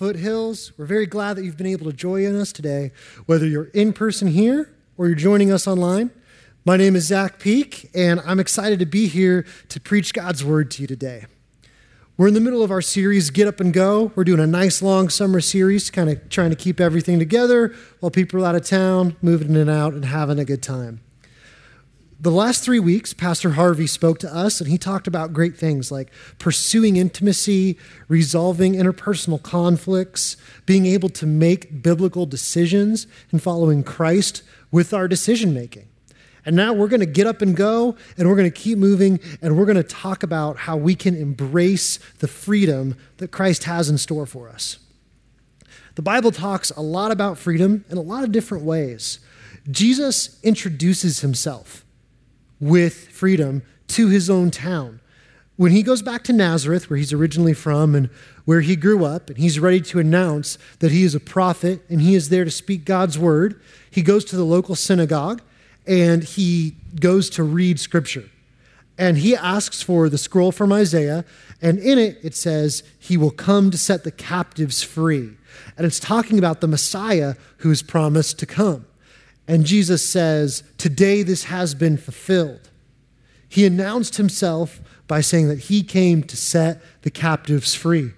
Foothills. We're very glad that you've been able to join us today, whether you're in person here or you're joining us online. My name is Zach Peak, and I'm excited to be here to preach God's word to you today. We're in the middle of our series, Get Up and Go. We're doing a nice long summer series, kind of trying to keep everything together while people are out of town, moving in and out, and having a good time. The last three weeks, Pastor Harvey spoke to us and he talked about great things like pursuing intimacy, resolving interpersonal conflicts, being able to make biblical decisions, and following Christ with our decision making. And now we're going to get up and go, and we're going to keep moving, and we're going to talk about how we can embrace the freedom that Christ has in store for us. The Bible talks a lot about freedom in a lot of different ways. Jesus introduces himself with freedom to his own town. When he goes back to Nazareth, where he's originally from and where he grew up, and he's ready to announce that he is a prophet and he is there to speak God's word, he goes to the local synagogue and he goes to read scripture. And he asks for the scroll from Isaiah, and in it it says, He will come to set the captives free. And it's talking about the Messiah who is promised to come. And Jesus says, Today this has been fulfilled. He announced himself by saying that he came to set the captives free.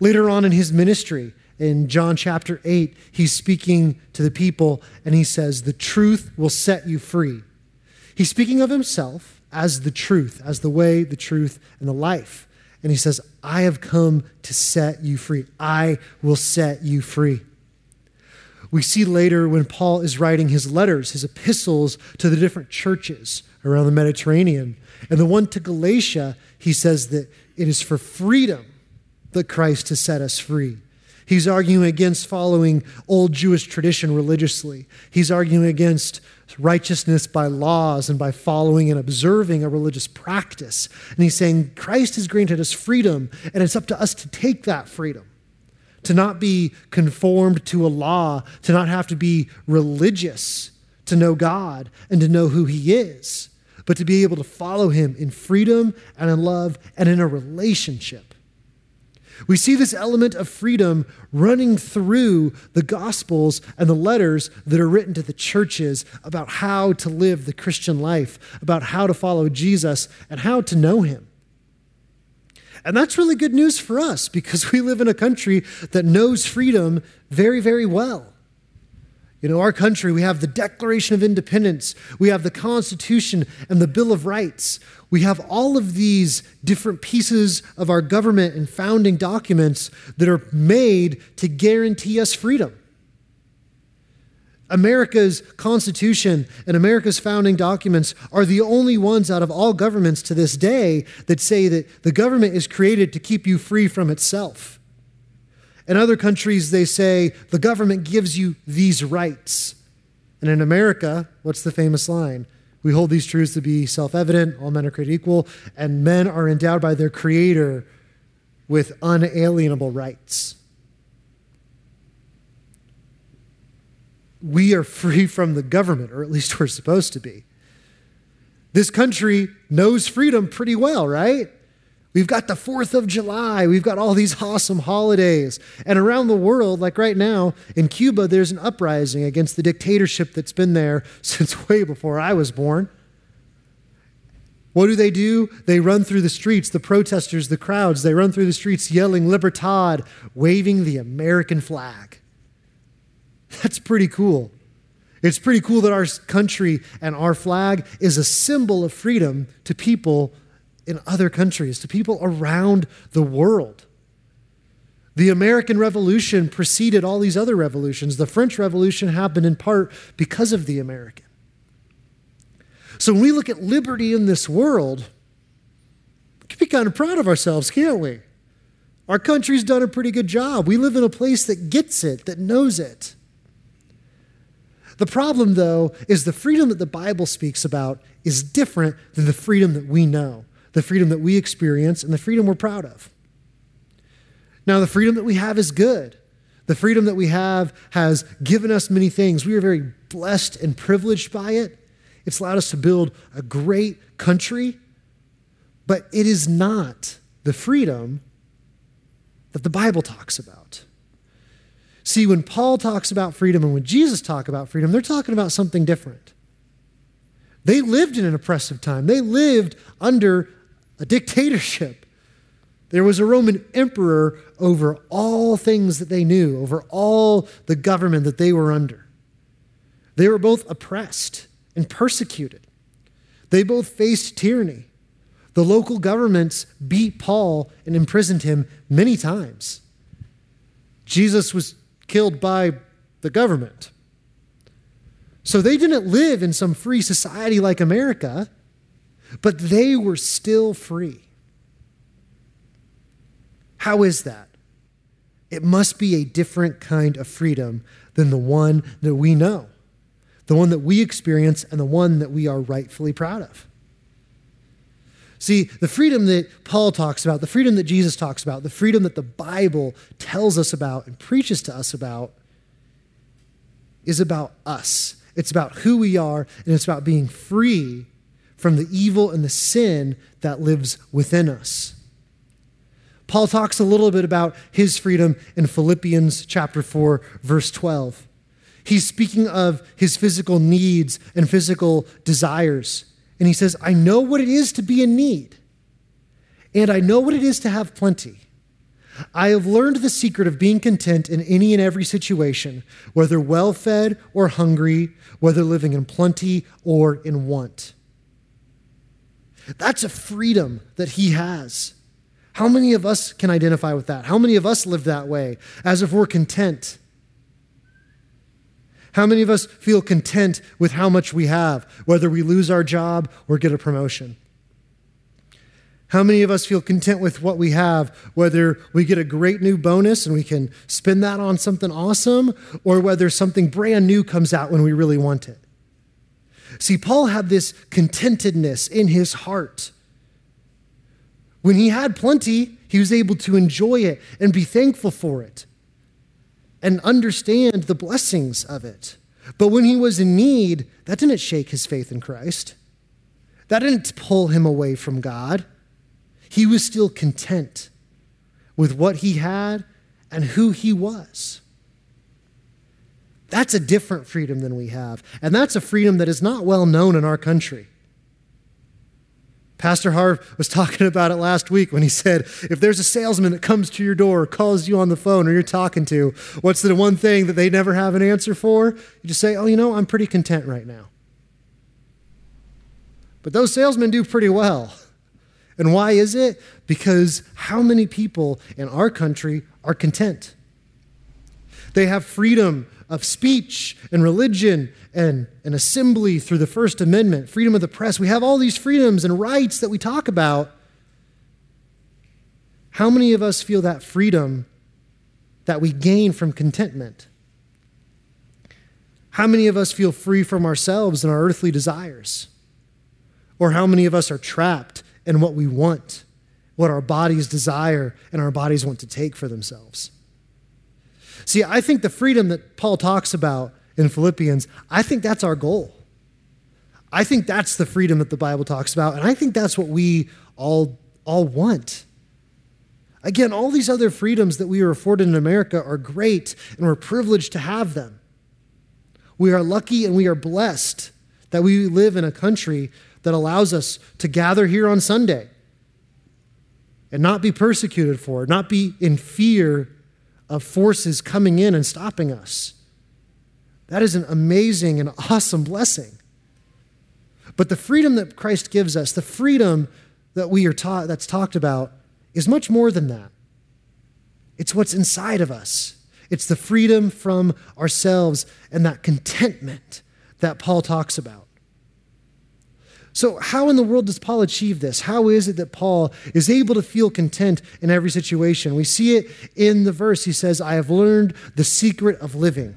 Later on in his ministry, in John chapter 8, he's speaking to the people and he says, The truth will set you free. He's speaking of himself as the truth, as the way, the truth, and the life. And he says, I have come to set you free. I will set you free. We see later when Paul is writing his letters, his epistles to the different churches around the Mediterranean. And the one to Galatia, he says that it is for freedom that Christ has set us free. He's arguing against following old Jewish tradition religiously. He's arguing against righteousness by laws and by following and observing a religious practice. And he's saying Christ has granted us freedom, and it's up to us to take that freedom. To not be conformed to a law, to not have to be religious to know God and to know who He is, but to be able to follow Him in freedom and in love and in a relationship. We see this element of freedom running through the Gospels and the letters that are written to the churches about how to live the Christian life, about how to follow Jesus, and how to know Him. And that's really good news for us because we live in a country that knows freedom very, very well. You know, our country, we have the Declaration of Independence, we have the Constitution and the Bill of Rights. We have all of these different pieces of our government and founding documents that are made to guarantee us freedom. America's Constitution and America's founding documents are the only ones out of all governments to this day that say that the government is created to keep you free from itself. In other countries, they say the government gives you these rights. And in America, what's the famous line? We hold these truths to be self evident, all men are created equal, and men are endowed by their Creator with unalienable rights. We are free from the government, or at least we're supposed to be. This country knows freedom pretty well, right? We've got the 4th of July. We've got all these awesome holidays. And around the world, like right now, in Cuba, there's an uprising against the dictatorship that's been there since way before I was born. What do they do? They run through the streets, the protesters, the crowds, they run through the streets yelling Libertad, waving the American flag. That's pretty cool. It's pretty cool that our country and our flag is a symbol of freedom to people in other countries, to people around the world. The American Revolution preceded all these other revolutions. The French Revolution happened in part because of the American. So when we look at liberty in this world, we can be kind of proud of ourselves, can't we? Our country's done a pretty good job. We live in a place that gets it, that knows it. The problem, though, is the freedom that the Bible speaks about is different than the freedom that we know the freedom that we experience, and the freedom we're proud of. Now, the freedom that we have is good. The freedom that we have has given us many things. We are very blessed and privileged by it. It's allowed us to build a great country, but it is not the freedom that the Bible talks about. See, when Paul talks about freedom and when Jesus talk about freedom, they're talking about something different. They lived in an oppressive time. They lived under a dictatorship. There was a Roman emperor over all things that they knew, over all the government that they were under. They were both oppressed and persecuted. They both faced tyranny. The local governments beat Paul and imprisoned him many times. Jesus was killed by the government. So they didn't live in some free society like America, but they were still free. How is that? It must be a different kind of freedom than the one that we know, the one that we experience, and the one that we are rightfully proud of. See, the freedom that Paul talks about, the freedom that Jesus talks about, the freedom that the Bible tells us about and preaches to us about is about us. It's about who we are, and it's about being free from the evil and the sin that lives within us. Paul talks a little bit about his freedom in Philippians chapter 4 verse 12. He's speaking of his physical needs and physical desires. And he says, I know what it is to be in need, and I know what it is to have plenty. I have learned the secret of being content in any and every situation, whether well fed or hungry, whether living in plenty or in want. That's a freedom that he has. How many of us can identify with that? How many of us live that way, as if we're content? How many of us feel content with how much we have, whether we lose our job or get a promotion? How many of us feel content with what we have, whether we get a great new bonus and we can spend that on something awesome, or whether something brand new comes out when we really want it? See, Paul had this contentedness in his heart. When he had plenty, he was able to enjoy it and be thankful for it and understand the blessings of it. But when he was in need, that didn't shake his faith in Christ. That didn't pull him away from God. He was still content with what he had and who he was. That's a different freedom than we have. And that's a freedom that is not well known in our country. Pastor Harv was talking about it last week when he said, if there's a salesman that comes to your door or calls you on the phone or you're talking to, what's the one thing that they never have an answer for? You just say, oh, you know, I'm pretty content right now. But those salesmen do pretty well. And why is it? Because how many people in our country are content? They have freedom of speech and religion and, and assembly through the First Amendment, freedom of the press. We have all these freedoms and rights that we talk about. How many of us feel that freedom that we gain from contentment? How many of us feel free from ourselves and our earthly desires? Or how many of us are trapped in what we want, what our bodies desire and our bodies want to take for themselves? See, I think the freedom that Paul talks about in Philippians, I think that's our goal. I think that's the freedom that the Bible talks about, and I think that's what we all, all want. Again, all these other freedoms that we are afforded in America are great, and we're privileged to have them. We are lucky and we are blessed that we live in a country that allows us to gather here on Sunday and not be persecuted for not be in fear of forces coming in and stopping us. That is an amazing and awesome blessing. But the freedom that Christ gives us, the freedom that we are taught that's talked about is much more than that. It's what's inside of us. It's the freedom from ourselves and that contentment that Paul talks about. So, how in the world does Paul achieve this? How is it that Paul is able to feel content in every situation? We see it in the verse. He says, I have learned the secret of living.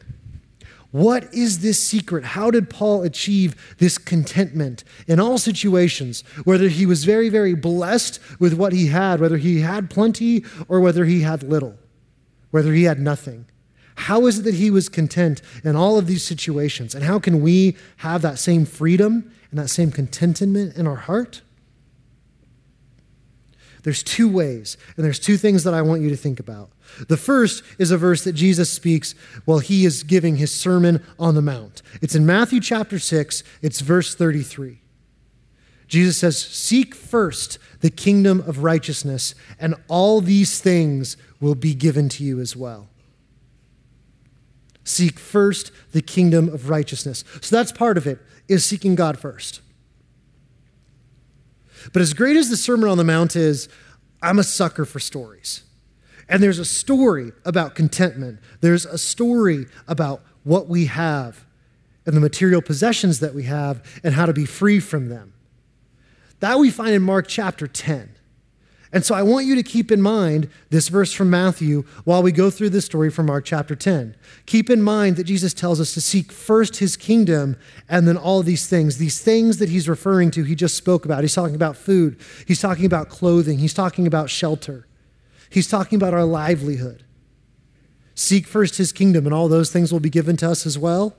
What is this secret? How did Paul achieve this contentment in all situations, whether he was very, very blessed with what he had, whether he had plenty or whether he had little, whether he had nothing? How is it that he was content in all of these situations? And how can we have that same freedom and that same contentment in our heart? There's two ways, and there's two things that I want you to think about. The first is a verse that Jesus speaks while he is giving his Sermon on the Mount. It's in Matthew chapter 6, it's verse 33. Jesus says, Seek first the kingdom of righteousness, and all these things will be given to you as well. Seek first the kingdom of righteousness. So that's part of it, is seeking God first. But as great as the Sermon on the Mount is, I'm a sucker for stories. And there's a story about contentment, there's a story about what we have and the material possessions that we have and how to be free from them. That we find in Mark chapter 10. And so I want you to keep in mind this verse from Matthew while we go through this story from Mark chapter 10. Keep in mind that Jesus tells us to seek first his kingdom and then all these things. These things that he's referring to, he just spoke about. He's talking about food, he's talking about clothing, he's talking about shelter, he's talking about our livelihood. Seek first his kingdom, and all those things will be given to us as well.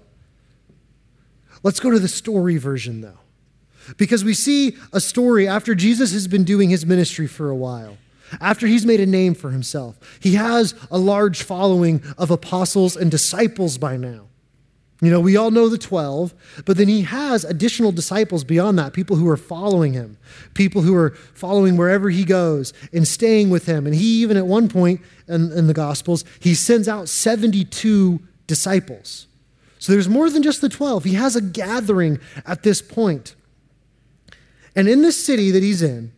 Let's go to the story version, though. Because we see a story after Jesus has been doing his ministry for a while, after he's made a name for himself. He has a large following of apostles and disciples by now. You know, we all know the 12, but then he has additional disciples beyond that, people who are following him, people who are following wherever he goes and staying with him. And he, even at one point in, in the Gospels, he sends out 72 disciples. So there's more than just the 12. He has a gathering at this point. And in this city that he's in,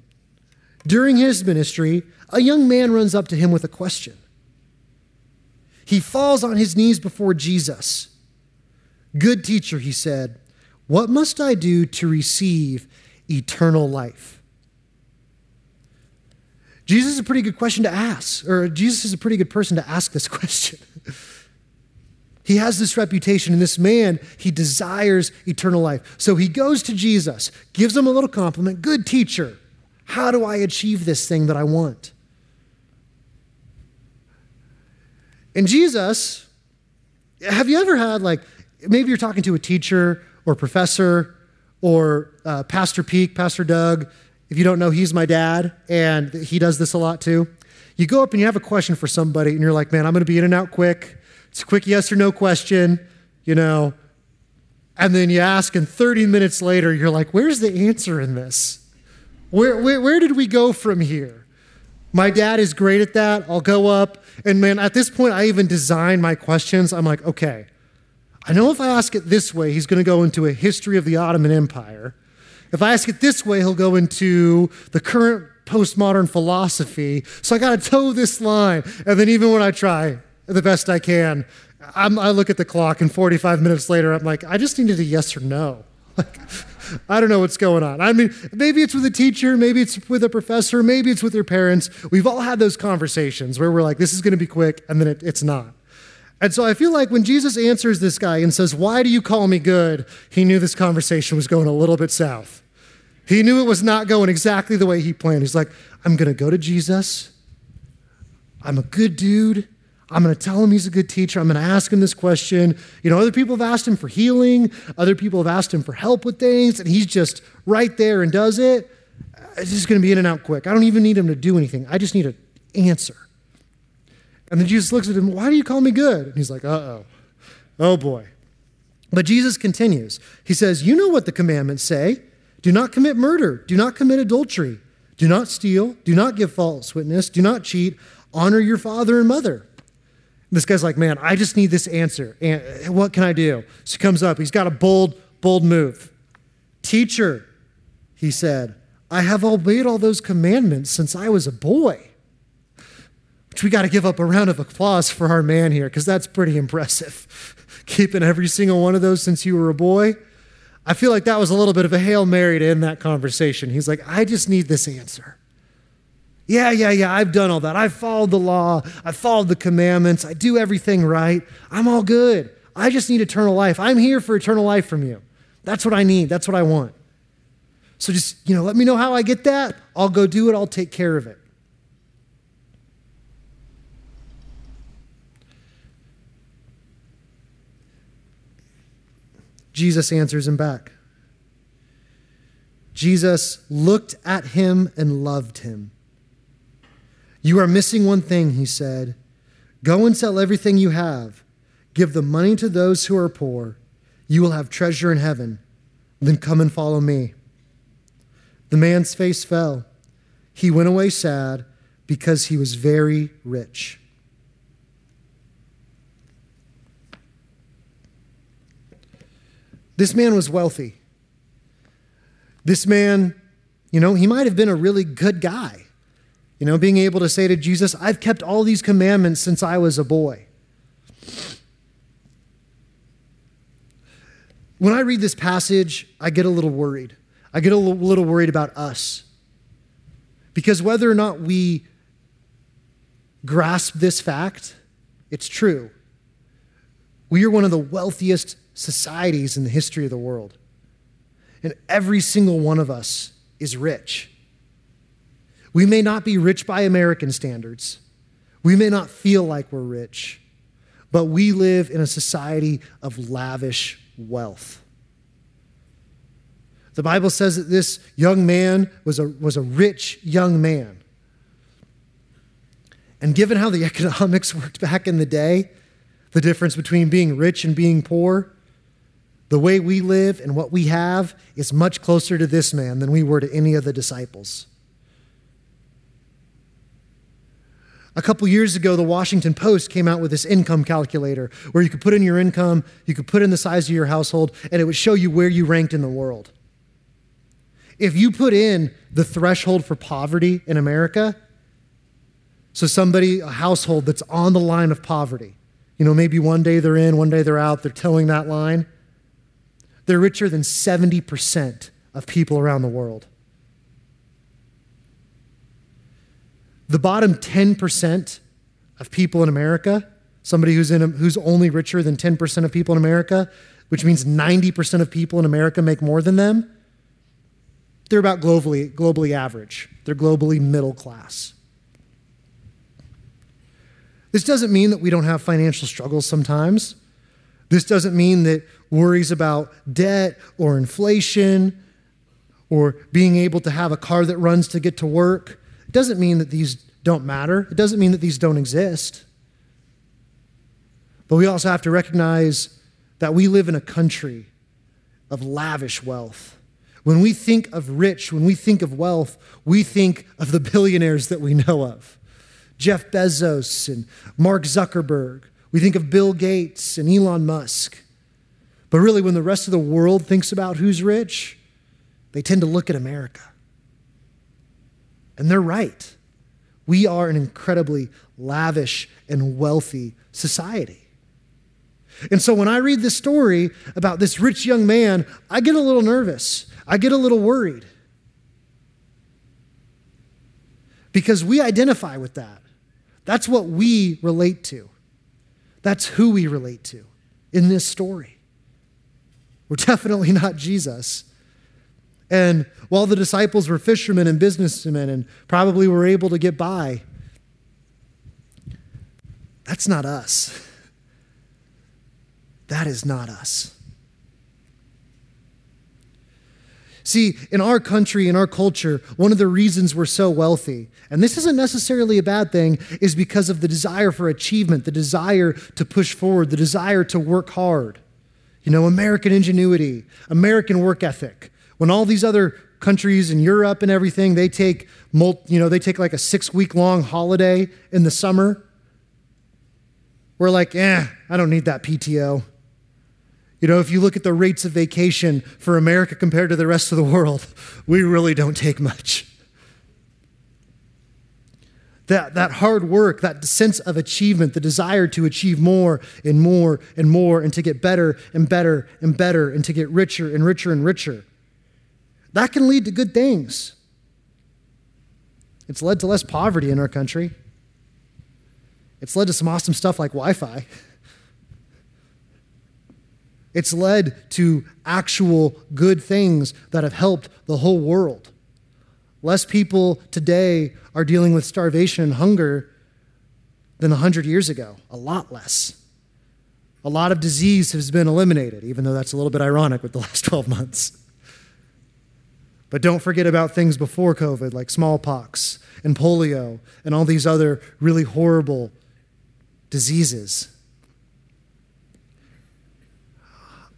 during his ministry, a young man runs up to him with a question. He falls on his knees before Jesus. Good teacher, he said, what must I do to receive eternal life? Jesus is a pretty good question to ask, or Jesus is a pretty good person to ask this question. He has this reputation, and this man, he desires eternal life. So he goes to Jesus, gives him a little compliment Good teacher, how do I achieve this thing that I want? And Jesus, have you ever had, like, maybe you're talking to a teacher or professor or uh, Pastor Peak, Pastor Doug. If you don't know, he's my dad, and he does this a lot too. You go up and you have a question for somebody, and you're like, man, I'm going to be in and out quick. It's a quick yes or no question, you know. And then you ask, and 30 minutes later, you're like, where's the answer in this? Where, where, where did we go from here? My dad is great at that. I'll go up. And man, at this point, I even design my questions. I'm like, okay, I know if I ask it this way, he's going to go into a history of the Ottoman Empire. If I ask it this way, he'll go into the current postmodern philosophy. So I got to toe this line. And then even when I try, the best I can. I'm, i look at the clock, and 45 minutes later, I'm like, I just needed a yes or no. Like, I don't know what's going on. I mean, maybe it's with a teacher, maybe it's with a professor, maybe it's with your parents. We've all had those conversations where we're like, this is going to be quick, and then it, it's not. And so I feel like when Jesus answers this guy and says, Why do you call me good? He knew this conversation was going a little bit south. He knew it was not going exactly the way he planned. He's like, I'm going to go to Jesus. I'm a good dude. I'm going to tell him he's a good teacher. I'm going to ask him this question. You know, other people have asked him for healing, other people have asked him for help with things, and he's just right there and does it. It's just going to be in and out quick. I don't even need him to do anything. I just need an answer. And then Jesus looks at him, Why do you call me good? And he's like, Uh oh. Oh boy. But Jesus continues. He says, You know what the commandments say do not commit murder, do not commit adultery, do not steal, do not give false witness, do not cheat, honor your father and mother. This guy's like, man, I just need this answer. And what can I do? So he comes up. He's got a bold, bold move. Teacher, he said, I have obeyed all those commandments since I was a boy. Which we got to give up a round of applause for our man here, because that's pretty impressive. Keeping every single one of those since you were a boy. I feel like that was a little bit of a Hail Mary to end that conversation. He's like, I just need this answer. Yeah, yeah, yeah, I've done all that. I've followed the law. I've followed the commandments. I do everything right. I'm all good. I just need eternal life. I'm here for eternal life from you. That's what I need. That's what I want. So just, you know, let me know how I get that. I'll go do it. I'll take care of it. Jesus answers him back. Jesus looked at him and loved him You are missing one thing, he said. Go and sell everything you have, give the money to those who are poor. You will have treasure in heaven. Then come and follow me. The man's face fell. He went away sad because he was very rich. This man was wealthy. This man, you know, he might have been a really good guy. You know, being able to say to Jesus, I've kept all these commandments since I was a boy. When I read this passage, I get a little worried. I get a little worried about us. Because whether or not we grasp this fact, it's true. We are one of the wealthiest societies in the history of the world. And every single one of us is rich. We may not be rich by American standards, we may not feel like we're rich, but we live in a society of lavish wealth. The Bible says that this young man was a, was a rich young man. And given how the economics worked back in the day, the difference between being rich and being poor, the way we live and what we have is much closer to this man than we were to any of the disciples. A couple years ago, the Washington Post came out with this income calculator where you could put in your income, you could put in the size of your household, and it would show you where you ranked in the world. If you put in the threshold for poverty in America, so somebody, a household that's on the line of poverty, you know, maybe one day they're in, one day they're out, they're toeing that line, they're richer than 70% of people around the world. The bottom 10% of people in America, somebody who's, in a, who's only richer than 10% of people in America, which means 90% of people in America make more than them, they're about globally, globally average. They're globally middle class. This doesn't mean that we don't have financial struggles sometimes. This doesn't mean that worries about debt or inflation or being able to have a car that runs to get to work doesn't mean that these don't matter. It doesn't mean that these don't exist. But we also have to recognize that we live in a country of lavish wealth. When we think of rich, when we think of wealth, we think of the billionaires that we know of Jeff Bezos and Mark Zuckerberg. We think of Bill Gates and Elon Musk. But really, when the rest of the world thinks about who's rich, they tend to look at America. And they're right. We are an incredibly lavish and wealthy society. And so when I read this story about this rich young man, I get a little nervous. I get a little worried. Because we identify with that. That's what we relate to. That's who we relate to in this story. We're definitely not Jesus. And while the disciples were fishermen and businessmen and probably were able to get by, that's not us. That is not us. See, in our country, in our culture, one of the reasons we're so wealthy, and this isn't necessarily a bad thing, is because of the desire for achievement, the desire to push forward, the desire to work hard. You know, American ingenuity, American work ethic. When all these other countries in Europe and everything, they take, you know, they take like a six week long holiday in the summer. We're like, eh, I don't need that PTO. You know, if you look at the rates of vacation for America compared to the rest of the world, we really don't take much. That, that hard work, that sense of achievement, the desire to achieve more and more and more, and to get better and better and better, and to get richer and richer and richer. That can lead to good things. It's led to less poverty in our country. It's led to some awesome stuff like Wi Fi. It's led to actual good things that have helped the whole world. Less people today are dealing with starvation and hunger than 100 years ago, a lot less. A lot of disease has been eliminated, even though that's a little bit ironic with the last 12 months. But don't forget about things before COVID, like smallpox and polio and all these other really horrible diseases.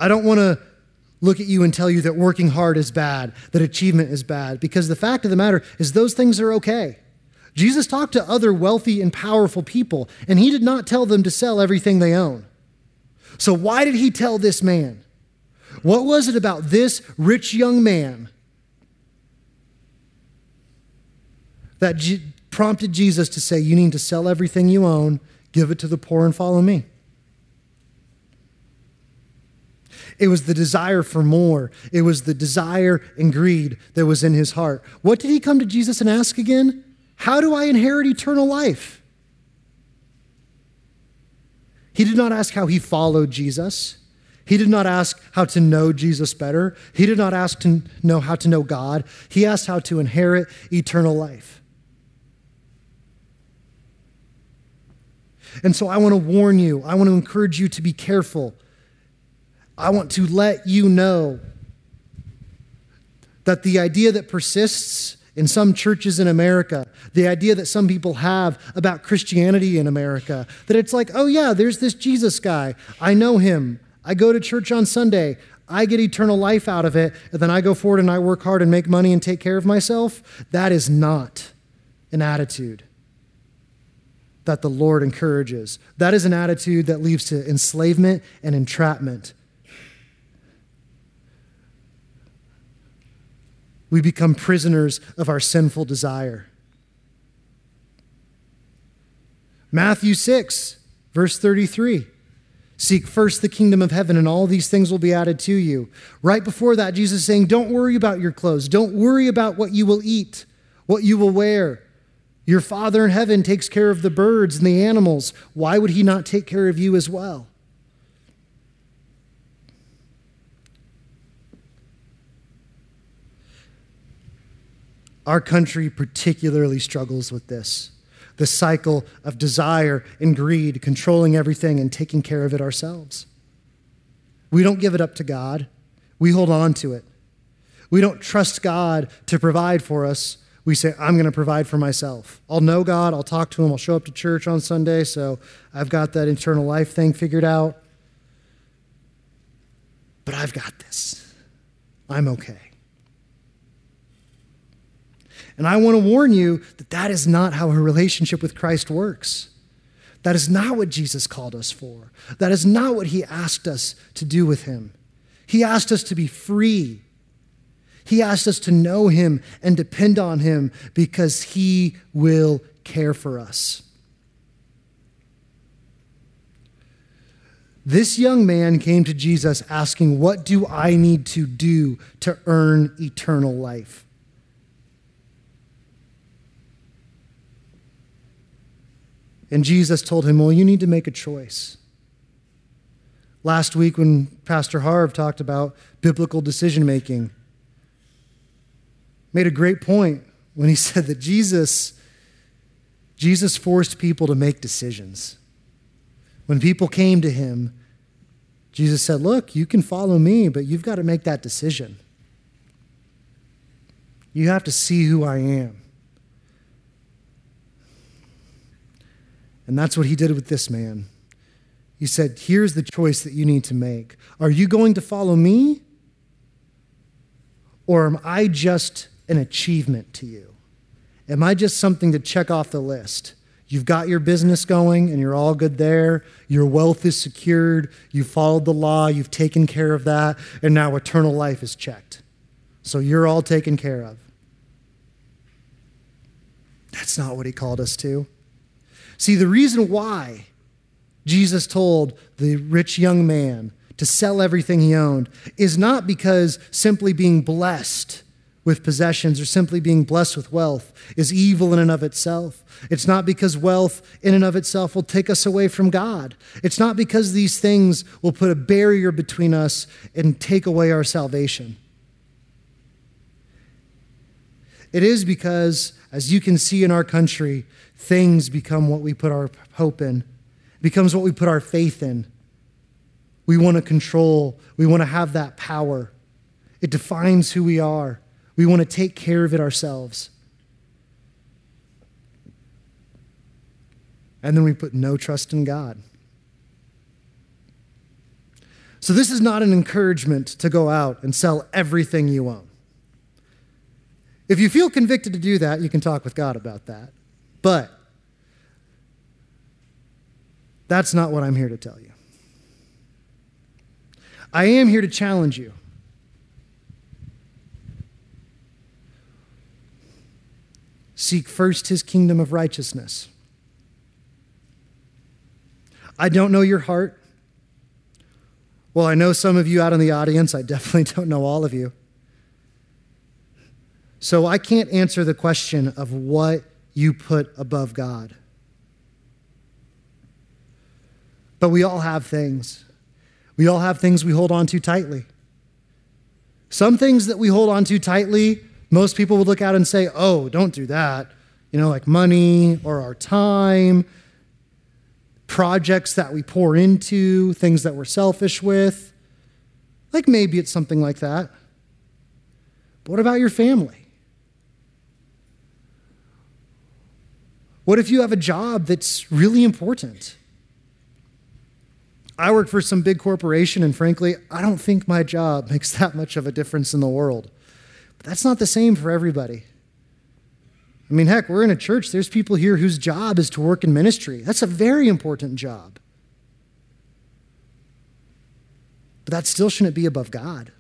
I don't want to look at you and tell you that working hard is bad, that achievement is bad, because the fact of the matter is those things are okay. Jesus talked to other wealthy and powerful people, and he did not tell them to sell everything they own. So, why did he tell this man? What was it about this rich young man that G- prompted Jesus to say, You need to sell everything you own, give it to the poor, and follow me? It was the desire for more. It was the desire and greed that was in his heart. What did he come to Jesus and ask again? How do I inherit eternal life? He did not ask how he followed Jesus. He did not ask how to know Jesus better. He did not ask to know how to know God. He asked how to inherit eternal life. And so I want to warn you, I want to encourage you to be careful. I want to let you know that the idea that persists in some churches in America, the idea that some people have about Christianity in America, that it's like, oh yeah, there's this Jesus guy. I know him. I go to church on Sunday. I get eternal life out of it, and then I go forward and I work hard and make money and take care of myself. That is not an attitude that the Lord encourages. That is an attitude that leads to enslavement and entrapment. We become prisoners of our sinful desire. Matthew 6, verse 33. Seek first the kingdom of heaven, and all these things will be added to you. Right before that, Jesus is saying, Don't worry about your clothes. Don't worry about what you will eat, what you will wear. Your Father in heaven takes care of the birds and the animals. Why would He not take care of you as well? Our country particularly struggles with this the cycle of desire and greed, controlling everything and taking care of it ourselves. We don't give it up to God, we hold on to it. We don't trust God to provide for us. We say, I'm going to provide for myself. I'll know God, I'll talk to Him, I'll show up to church on Sunday, so I've got that eternal life thing figured out. But I've got this. I'm okay. And I want to warn you that that is not how a relationship with Christ works. That is not what Jesus called us for. That is not what he asked us to do with him. He asked us to be free. He asked us to know him and depend on him because he will care for us. This young man came to Jesus asking, What do I need to do to earn eternal life? And Jesus told him, Well, you need to make a choice. Last week, when Pastor Harv talked about biblical decision making, made a great point when he said that Jesus, Jesus forced people to make decisions. When people came to him, Jesus said, Look, you can follow me, but you've got to make that decision. You have to see who I am. And that's what he did with this man. He said, Here's the choice that you need to make. Are you going to follow me? Or am I just an achievement to you? Am I just something to check off the list? You've got your business going and you're all good there. Your wealth is secured. You've followed the law. You've taken care of that. And now eternal life is checked. So you're all taken care of. That's not what he called us to. See, the reason why Jesus told the rich young man to sell everything he owned is not because simply being blessed with possessions or simply being blessed with wealth is evil in and of itself. It's not because wealth in and of itself will take us away from God. It's not because these things will put a barrier between us and take away our salvation. It is because, as you can see in our country, things become what we put our hope in, it becomes what we put our faith in. We want to control, we want to have that power. It defines who we are. We want to take care of it ourselves. And then we put no trust in God. So, this is not an encouragement to go out and sell everything you own. If you feel convicted to do that, you can talk with God about that. But that's not what I'm here to tell you. I am here to challenge you. Seek first his kingdom of righteousness. I don't know your heart. Well, I know some of you out in the audience. I definitely don't know all of you. So I can't answer the question of what you put above God. But we all have things. We all have things we hold on to tightly. Some things that we hold on to tightly, most people would look at and say, oh, don't do that. You know, like money or our time, projects that we pour into, things that we're selfish with. Like maybe it's something like that. But what about your family? What if you have a job that's really important? I work for some big corporation, and frankly, I don't think my job makes that much of a difference in the world. But that's not the same for everybody. I mean, heck, we're in a church. There's people here whose job is to work in ministry. That's a very important job. But that still shouldn't be above God.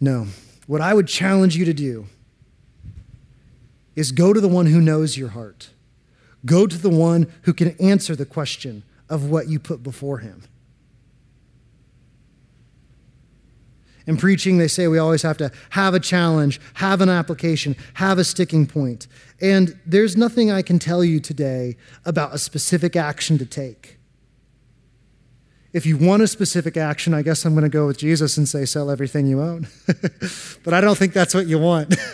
No. What I would challenge you to do is go to the one who knows your heart. Go to the one who can answer the question of what you put before him. In preaching, they say we always have to have a challenge, have an application, have a sticking point. And there's nothing I can tell you today about a specific action to take. If you want a specific action, I guess I'm going to go with Jesus and say, sell everything you own. but I don't think that's what you want.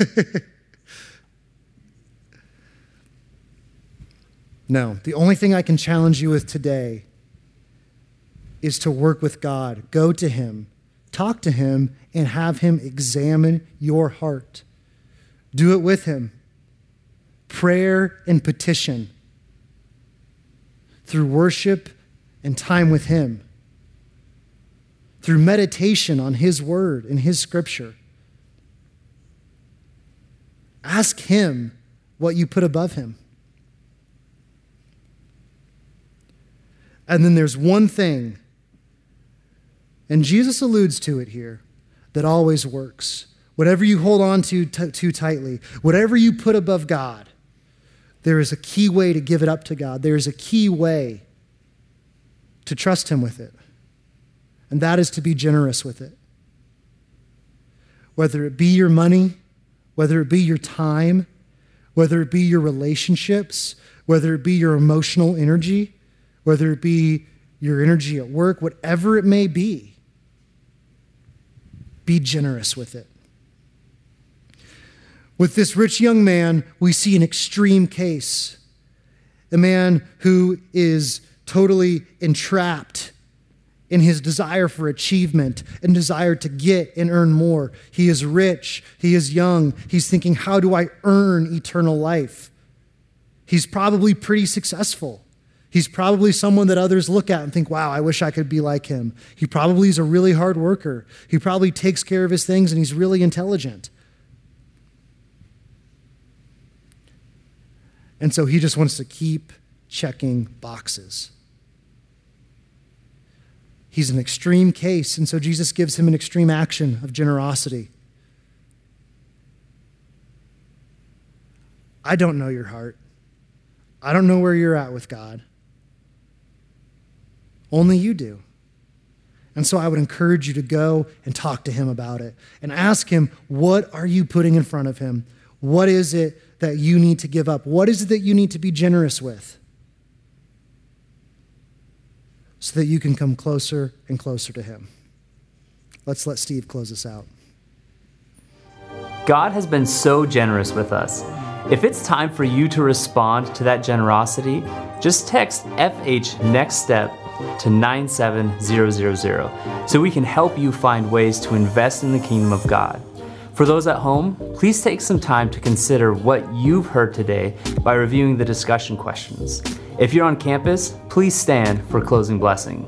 No, the only thing I can challenge you with today is to work with God. Go to Him, talk to Him, and have Him examine your heart. Do it with Him. Prayer and petition through worship and time with Him, through meditation on His Word and His Scripture. Ask Him what you put above Him. And then there's one thing, and Jesus alludes to it here, that always works. Whatever you hold on to t- too tightly, whatever you put above God, there is a key way to give it up to God. There is a key way to trust Him with it, and that is to be generous with it. Whether it be your money, whether it be your time, whether it be your relationships, whether it be your emotional energy, whether it be your energy at work, whatever it may be, be generous with it. With this rich young man, we see an extreme case. A man who is totally entrapped in his desire for achievement and desire to get and earn more. He is rich, he is young, he's thinking, how do I earn eternal life? He's probably pretty successful. He's probably someone that others look at and think, wow, I wish I could be like him. He probably is a really hard worker. He probably takes care of his things and he's really intelligent. And so he just wants to keep checking boxes. He's an extreme case, and so Jesus gives him an extreme action of generosity. I don't know your heart. I don't know where you're at with God. Only you do. And so I would encourage you to go and talk to him about it and ask him, what are you putting in front of him? What is it that you need to give up? What is it that you need to be generous with? So that you can come closer and closer to him. Let's let Steve close us out. God has been so generous with us. If it's time for you to respond to that generosity, just text FH Next Step to 97000 so we can help you find ways to invest in the kingdom of God. For those at home, please take some time to consider what you've heard today by reviewing the discussion questions. If you're on campus, please stand for closing blessing.